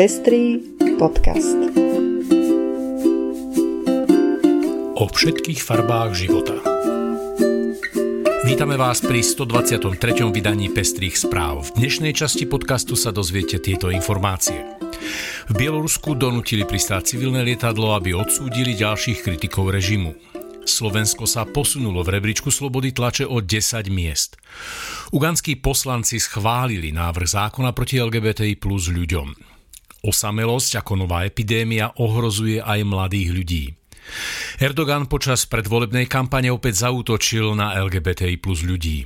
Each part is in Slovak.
Pestrý podcast. O všetkých farbách života. Vítame vás pri 123. vydaní Pestrých správ. V dnešnej časti podcastu sa dozviete tieto informácie. V Bielorusku donútili pristáť civilné lietadlo, aby odsúdili ďalších kritikov režimu. Slovensko sa posunulo v rebríčku slobody tlače o 10 miest. Uganskí poslanci schválili návrh zákona proti LGBTI plus ľuďom. Osamelosť ako nová epidémia ohrozuje aj mladých ľudí. Erdogan počas predvolebnej kampane opäť zautočil na LGBTI plus ľudí.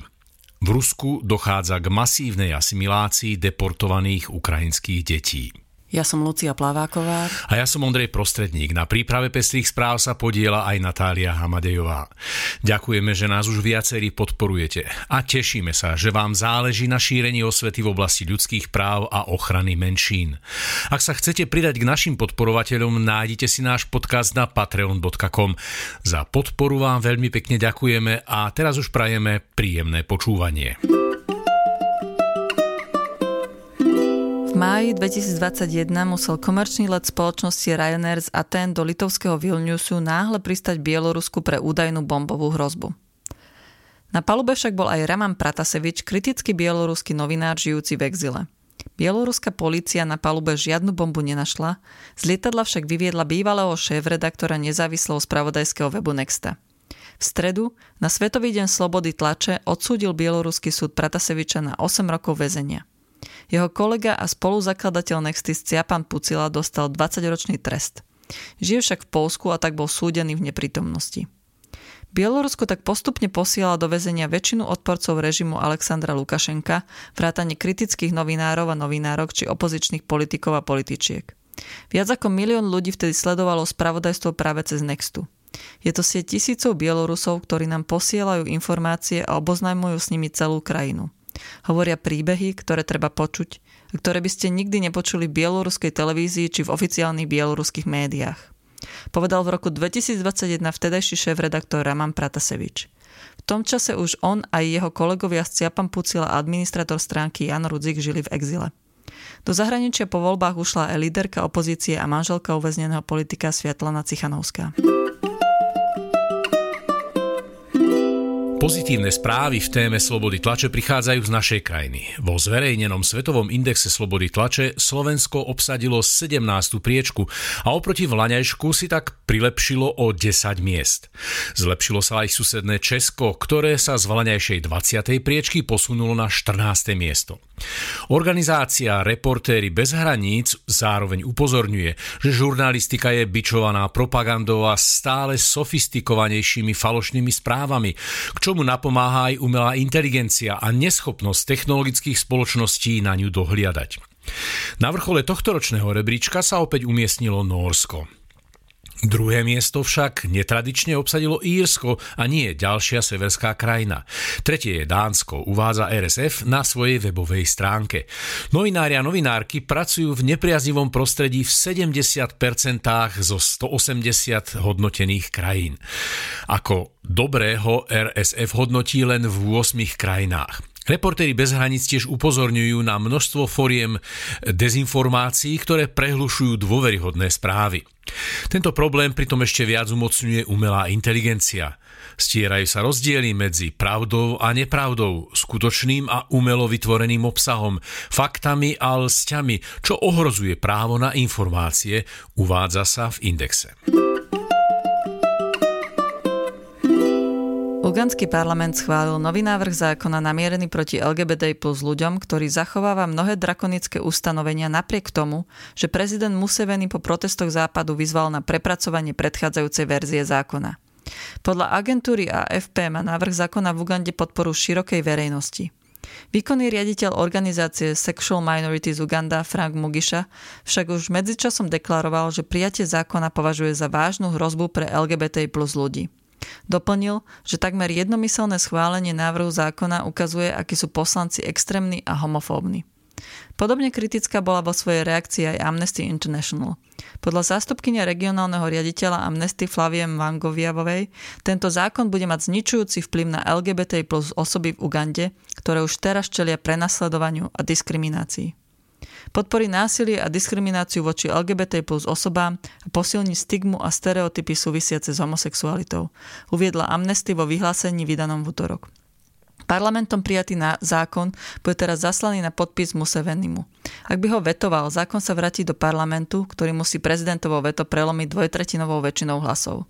V Rusku dochádza k masívnej asimilácii deportovaných ukrajinských detí. Ja som Lucia Plaváková. A ja som Ondrej Prostredník. Na príprave pestrých správ sa podiela aj Natália Hamadejová. Ďakujeme, že nás už viacerí podporujete a tešíme sa, že vám záleží na šírení osvety v oblasti ľudských práv a ochrany menšín. Ak sa chcete pridať k našim podporovateľom, nájdete si náš podcast na patreon.com. Za podporu vám veľmi pekne ďakujeme a teraz už prajeme príjemné počúvanie. Máji 2021 musel komerčný let spoločnosti Ryanair z Aten do litovského Vilniusu náhle pristať Bielorusku pre údajnú bombovú hrozbu. Na palube však bol aj Raman Pratasevič, kritický bieloruský novinár žijúci v exile. Bieloruská polícia na palube žiadnu bombu nenašla, z lietadla však vyviedla bývalého šéf-redaktora nezávislého spravodajského webu Nexta. V stredu, na Svetový deň slobody tlače, odsúdil bieloruský súd Prataseviča na 8 rokov väzenia. Jeho kolega a spoluzakladateľ Nexty Ciapan Pucila dostal 20-ročný trest. Žije však v Polsku a tak bol súdený v neprítomnosti. Bielorusko tak postupne posiela do väzenia väčšinu odporcov režimu Alexandra Lukašenka, vrátane kritických novinárov a novinárok či opozičných politikov a političiek. Viac ako milión ľudí vtedy sledovalo spravodajstvo práve cez Nextu. Je to sieť tisícov Bielorusov, ktorí nám posielajú informácie a oboznamujú s nimi celú krajinu. Hovoria príbehy, ktoré treba počuť, ktoré by ste nikdy nepočuli v bieloruskej televízii či v oficiálnych bieloruských médiách. Povedal v roku 2021 vtedajší šéf-redaktor Raman Pratasevič. V tom čase už on a jeho kolegovia z Ciapan Pucila a administrator stránky Jan Rudzik žili v exile. Do zahraničia po voľbách ušla aj líderka opozície a manželka uväzneného politika Sviatlana Cichanovská. Pozitívne správy v téme slobody tlače prichádzajú z našej krajiny. Vo zverejnenom Svetovom indexe slobody tlače Slovensko obsadilo 17. priečku a oproti Vlaňajšku si tak prilepšilo o 10 miest. Zlepšilo sa aj susedné Česko, ktoré sa z Vlaňajšej 20. priečky posunulo na 14. miesto. Organizácia Reportéry bez hraníc zároveň upozorňuje, že žurnalistika je bičovaná propagandou a stále sofistikovanejšími falošnými správami, k čomu napomáha aj umelá inteligencia a neschopnosť technologických spoločností na ňu dohliadať. Na vrchole tohto ročného rebríčka sa opäť umiestnilo Norsko. Druhé miesto však netradične obsadilo Írsko a nie ďalšia severská krajina. Tretie je Dánsko, uvádza RSF na svojej webovej stránke. Novinári a novinárky pracujú v nepriaznivom prostredí v 70% zo 180 hodnotených krajín. Ako dobrého RSF hodnotí len v 8 krajinách. Reportéri bez hraníc tiež upozorňujú na množstvo foriem dezinformácií, ktoré prehlušujú dôveryhodné správy. Tento problém pritom ešte viac umocňuje umelá inteligencia. Stierajú sa rozdiely medzi pravdou a nepravdou, skutočným a umelo vytvoreným obsahom, faktami a lsťami, čo ohrozuje právo na informácie, uvádza sa v indexe. Ugandský parlament schválil nový návrh zákona namierený proti LGBT plus ľuďom, ktorý zachováva mnohé drakonické ustanovenia napriek tomu, že prezident Museveni po protestoch západu vyzval na prepracovanie predchádzajúcej verzie zákona. Podľa agentúry AFP má návrh zákona v Ugande podporu širokej verejnosti. Výkonný riaditeľ organizácie Sexual Minorities Uganda Frank Mugisha však už medzičasom deklaroval, že prijatie zákona považuje za vážnu hrozbu pre LGBT plus ľudí. Doplnil, že takmer jednomyselné schválenie návrhu zákona ukazuje, akí sú poslanci extrémni a homofóbni. Podobne kritická bola vo svojej reakcii aj Amnesty International. Podľa zástupkynia regionálneho riaditeľa Amnesty Flaviem Vangoviavovej tento zákon bude mať zničujúci vplyv na LGBT plus osoby v Ugande, ktoré už teraz čelia prenasledovaniu a diskriminácii. Podporí násilie a diskrimináciu voči LGBT plus osobám a posilní stigmu a stereotypy súvisiace s homosexualitou, uviedla Amnesty vo vyhlásení vydanom v útorok. Parlamentom prijatý zákon bude teraz zaslaný na podpis Musevenimu. Ak by ho vetoval, zákon sa vráti do parlamentu, ktorý musí prezidentovo veto prelomiť dvojtretinovou väčšinou hlasov.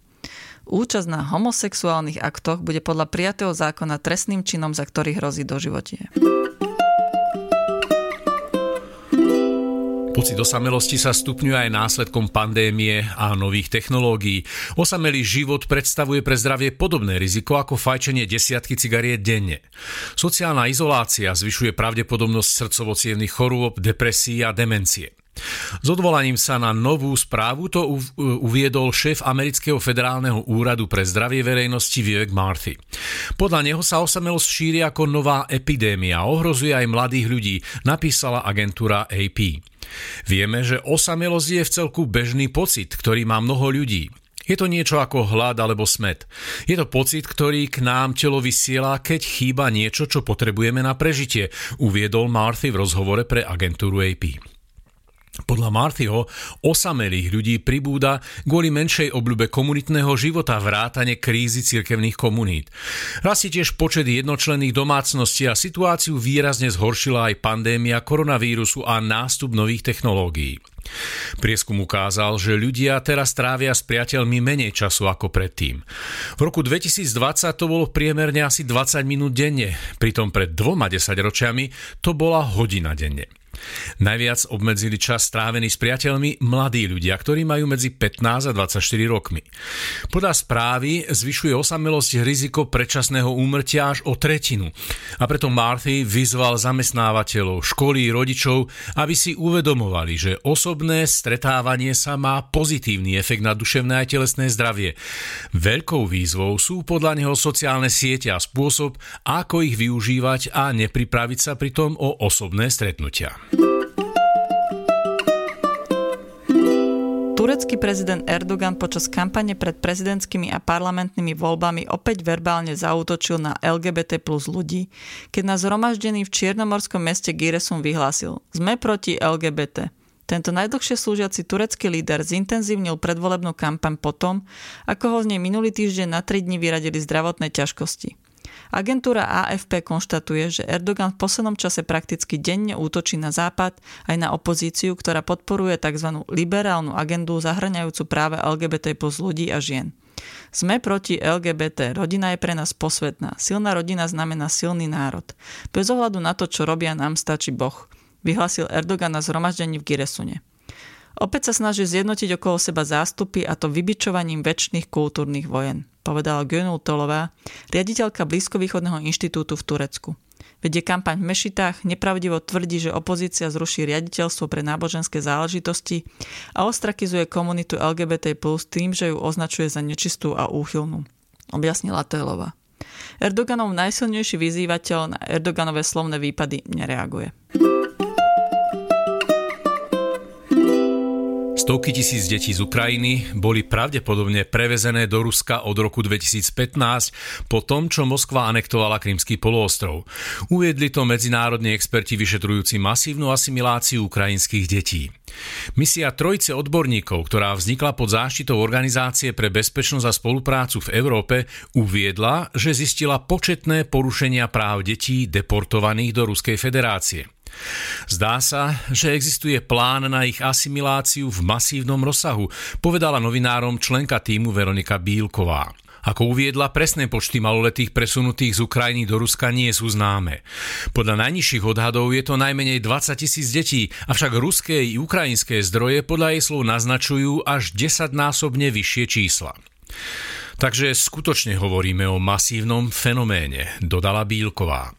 Účasť na homosexuálnych aktoch bude podľa prijatého zákona trestným činom, za ktorý hrozí doživotie. Pocit osamelosti sa stupňuje aj následkom pandémie a nových technológií. Osamelý život predstavuje pre zdravie podobné riziko ako fajčenie desiatky cigariet denne. Sociálna izolácia zvyšuje pravdepodobnosť srdcovo chorôb, depresí a demencie. S odvolaním sa na novú správu to uviedol šéf amerického federálneho úradu pre zdravie verejnosti Vivek Marthy. Podľa neho sa osamelosť šíri ako nová epidémia a ohrozuje aj mladých ľudí, napísala agentúra AP. Vieme, že osamelosť je v celku bežný pocit, ktorý má mnoho ľudí. Je to niečo ako hlad alebo smet. Je to pocit, ktorý k nám telo vysiela, keď chýba niečo, čo potrebujeme na prežitie, uviedol Marthy v rozhovore pre agentúru AP. Podľa Martyho osamelých ľudí pribúda kvôli menšej obľube komunitného života vrátane krízy cirkevných komunít. Rastie tiež počet jednočlenných domácností a situáciu výrazne zhoršila aj pandémia koronavírusu a nástup nových technológií. Prieskum ukázal, že ľudia teraz trávia s priateľmi menej času ako predtým. V roku 2020 to bolo priemerne asi 20 minút denne, pritom pred dvoma desaťročiami to bola hodina denne. Najviac obmedzili čas strávený s priateľmi mladí ľudia, ktorí majú medzi 15 a 24 rokmi. Podľa správy zvyšuje osamelosť riziko predčasného úmrtia až o tretinu. A preto Marthy vyzval zamestnávateľov, školy, rodičov, aby si uvedomovali, že osobné stretávanie sa má pozitívny efekt na duševné a telesné zdravie. Veľkou výzvou sú podľa neho sociálne siete a spôsob, ako ich využívať a nepripraviť sa pritom o osobné stretnutia. Turecký prezident Erdogan počas kampane pred prezidentskými a parlamentnými voľbami opäť verbálne zautočil na LGBT plus ľudí, keď na zhromaždení v čiernomorskom meste Giresun vyhlásil Sme proti LGBT. Tento najdlhšie slúžiaci turecký líder zintenzívnil predvolebnú kampaň potom, ako ho z nej minulý týždeň na 3 dní vyradili zdravotné ťažkosti. Agentúra AFP konštatuje, že Erdogan v poslednom čase prakticky denne útočí na Západ aj na opozíciu, ktorá podporuje tzv. liberálnu agendu zahrňajúcu práve LGBT plus ľudí a žien. Sme proti LGBT. Rodina je pre nás posvetná. Silná rodina znamená silný národ. Bez ohľadu na to, čo robia, nám stačí Boh. Vyhlasil Erdogan na zhromaždení v Giresune. Opäť sa snaží zjednotiť okolo seba zástupy a to vybičovaním väčšných kultúrnych vojen povedala Gönul Tolová, riaditeľka Blízkovýchodného inštitútu v Turecku. Vedie kampaň v Mešitách, nepravdivo tvrdí, že opozícia zruší riaditeľstvo pre náboženské záležitosti a ostrakizuje komunitu LGBT plus tým, že ju označuje za nečistú a úchylnú. Objasnila Telová. Erdoganov najsilnejší vyzývateľ na Erdoganové slovné výpady nereaguje. Stovky tisíc detí z Ukrajiny boli pravdepodobne prevezené do Ruska od roku 2015 po tom, čo Moskva anektovala Krymský poloostrov. Uviedli to medzinárodní experti vyšetrujúci masívnu asimiláciu ukrajinských detí. Misia trojce odborníkov, ktorá vznikla pod záštitou Organizácie pre bezpečnosť a spoluprácu v Európe, uviedla, že zistila početné porušenia práv detí deportovaných do Ruskej federácie. Zdá sa, že existuje plán na ich asimiláciu v masívnom rozsahu, povedala novinárom členka týmu Veronika Bílková. Ako uviedla, presné počty maloletých presunutých z Ukrajiny do Ruska nie sú známe. Podľa najnižších odhadov je to najmenej 20 tisíc detí, avšak ruské i ukrajinské zdroje podľa jej slov naznačujú až 10 násobne vyššie čísla. Takže skutočne hovoríme o masívnom fenoméne, dodala Bílková.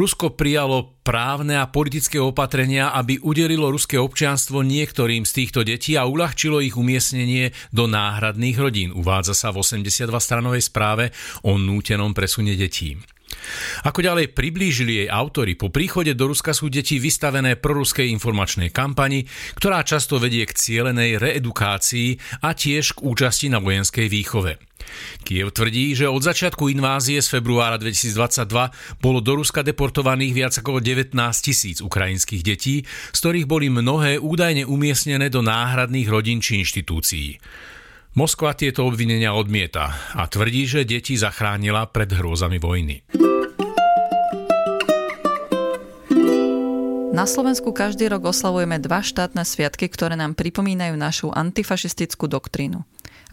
Rusko prijalo právne a politické opatrenia, aby udelilo ruské občianstvo niektorým z týchto detí a uľahčilo ich umiestnenie do náhradných rodín, uvádza sa v 82-stranovej správe o nútenom presune detí. Ako ďalej priblížili jej autory, po príchode do Ruska sú deti vystavené proruskej informačnej kampani, ktorá často vedie k cielenej reedukácii a tiež k účasti na vojenskej výchove. Kiev tvrdí, že od začiatku invázie z februára 2022 bolo do Ruska deportovaných viac ako 19 tisíc ukrajinských detí, z ktorých boli mnohé údajne umiestnené do náhradných rodín či inštitúcií. Moskva tieto obvinenia odmieta a tvrdí, že deti zachránila pred hrôzami vojny. Na Slovensku každý rok oslavujeme dva štátne sviatky, ktoré nám pripomínajú našu antifašistickú doktrínu.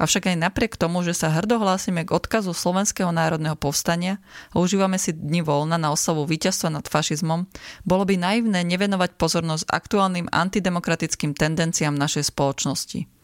Avšak aj napriek tomu, že sa hrdo hlásime k odkazu Slovenského národného povstania a užívame si dni voľna na oslavu víťazstva nad fašizmom, bolo by naivné nevenovať pozornosť aktuálnym antidemokratickým tendenciám našej spoločnosti.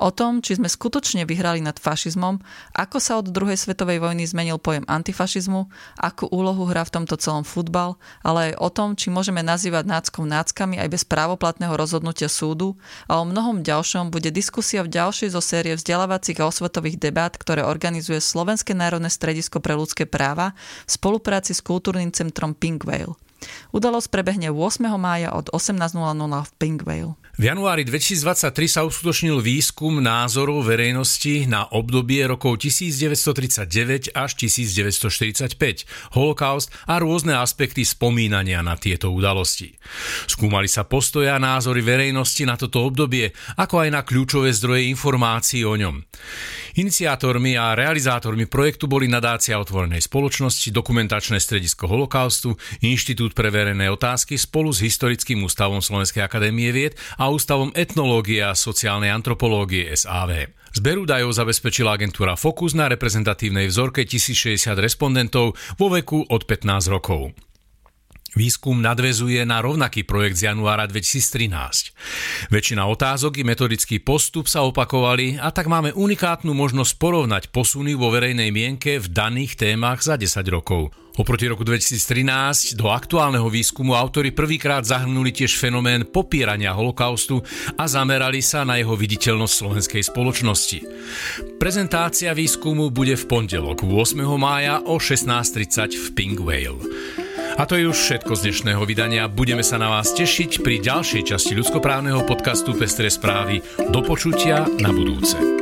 O tom, či sme skutočne vyhrali nad fašizmom, ako sa od druhej svetovej vojny zmenil pojem antifašizmu, akú úlohu hrá v tomto celom futbal, ale aj o tom, či môžeme nazývať náckov náckami aj bez právoplatného rozhodnutia súdu a o mnohom ďalšom bude diskusia v ďalšej zo série vzdelávacích a osvetových debát, ktoré organizuje Slovenské národné stredisko pre ľudské práva v spolupráci s kultúrnym centrom Pinkvale. Udalosť prebehne 8. mája od 18.00 v Pinkvale. V januári 2023 sa uskutočnil výskum názorov verejnosti na obdobie rokov 1939 až 1945, holokaust a rôzne aspekty spomínania na tieto udalosti. Skúmali sa postoja a názory verejnosti na toto obdobie, ako aj na kľúčové zdroje informácií o ňom. Iniciátormi a realizátormi projektu boli nadácia otvorenej spoločnosti, dokumentačné stredisko holokaustu, Inštitút pre verejné otázky spolu s Historickým ústavom Slovenskej akadémie vied a Ústavom etnológie a sociálnej antropológie SAV. Zber údajov zabezpečila agentúra Focus na reprezentatívnej vzorke 1060 respondentov vo veku od 15 rokov. Výskum nadvezuje na rovnaký projekt z januára 2013. Väčšina otázok i metodický postup sa opakovali a tak máme unikátnu možnosť porovnať posuny vo verejnej mienke v daných témach za 10 rokov. Oproti roku 2013 do aktuálneho výskumu autory prvýkrát zahrnuli tiež fenomén popierania holokaustu a zamerali sa na jeho viditeľnosť slovenskej spoločnosti. Prezentácia výskumu bude v pondelok 8. mája o 16.30 v Pink Whale. A to je už všetko z dnešného vydania. Budeme sa na vás tešiť pri ďalšej časti ľudskoprávneho podcastu Pestré správy. Do počutia na budúce.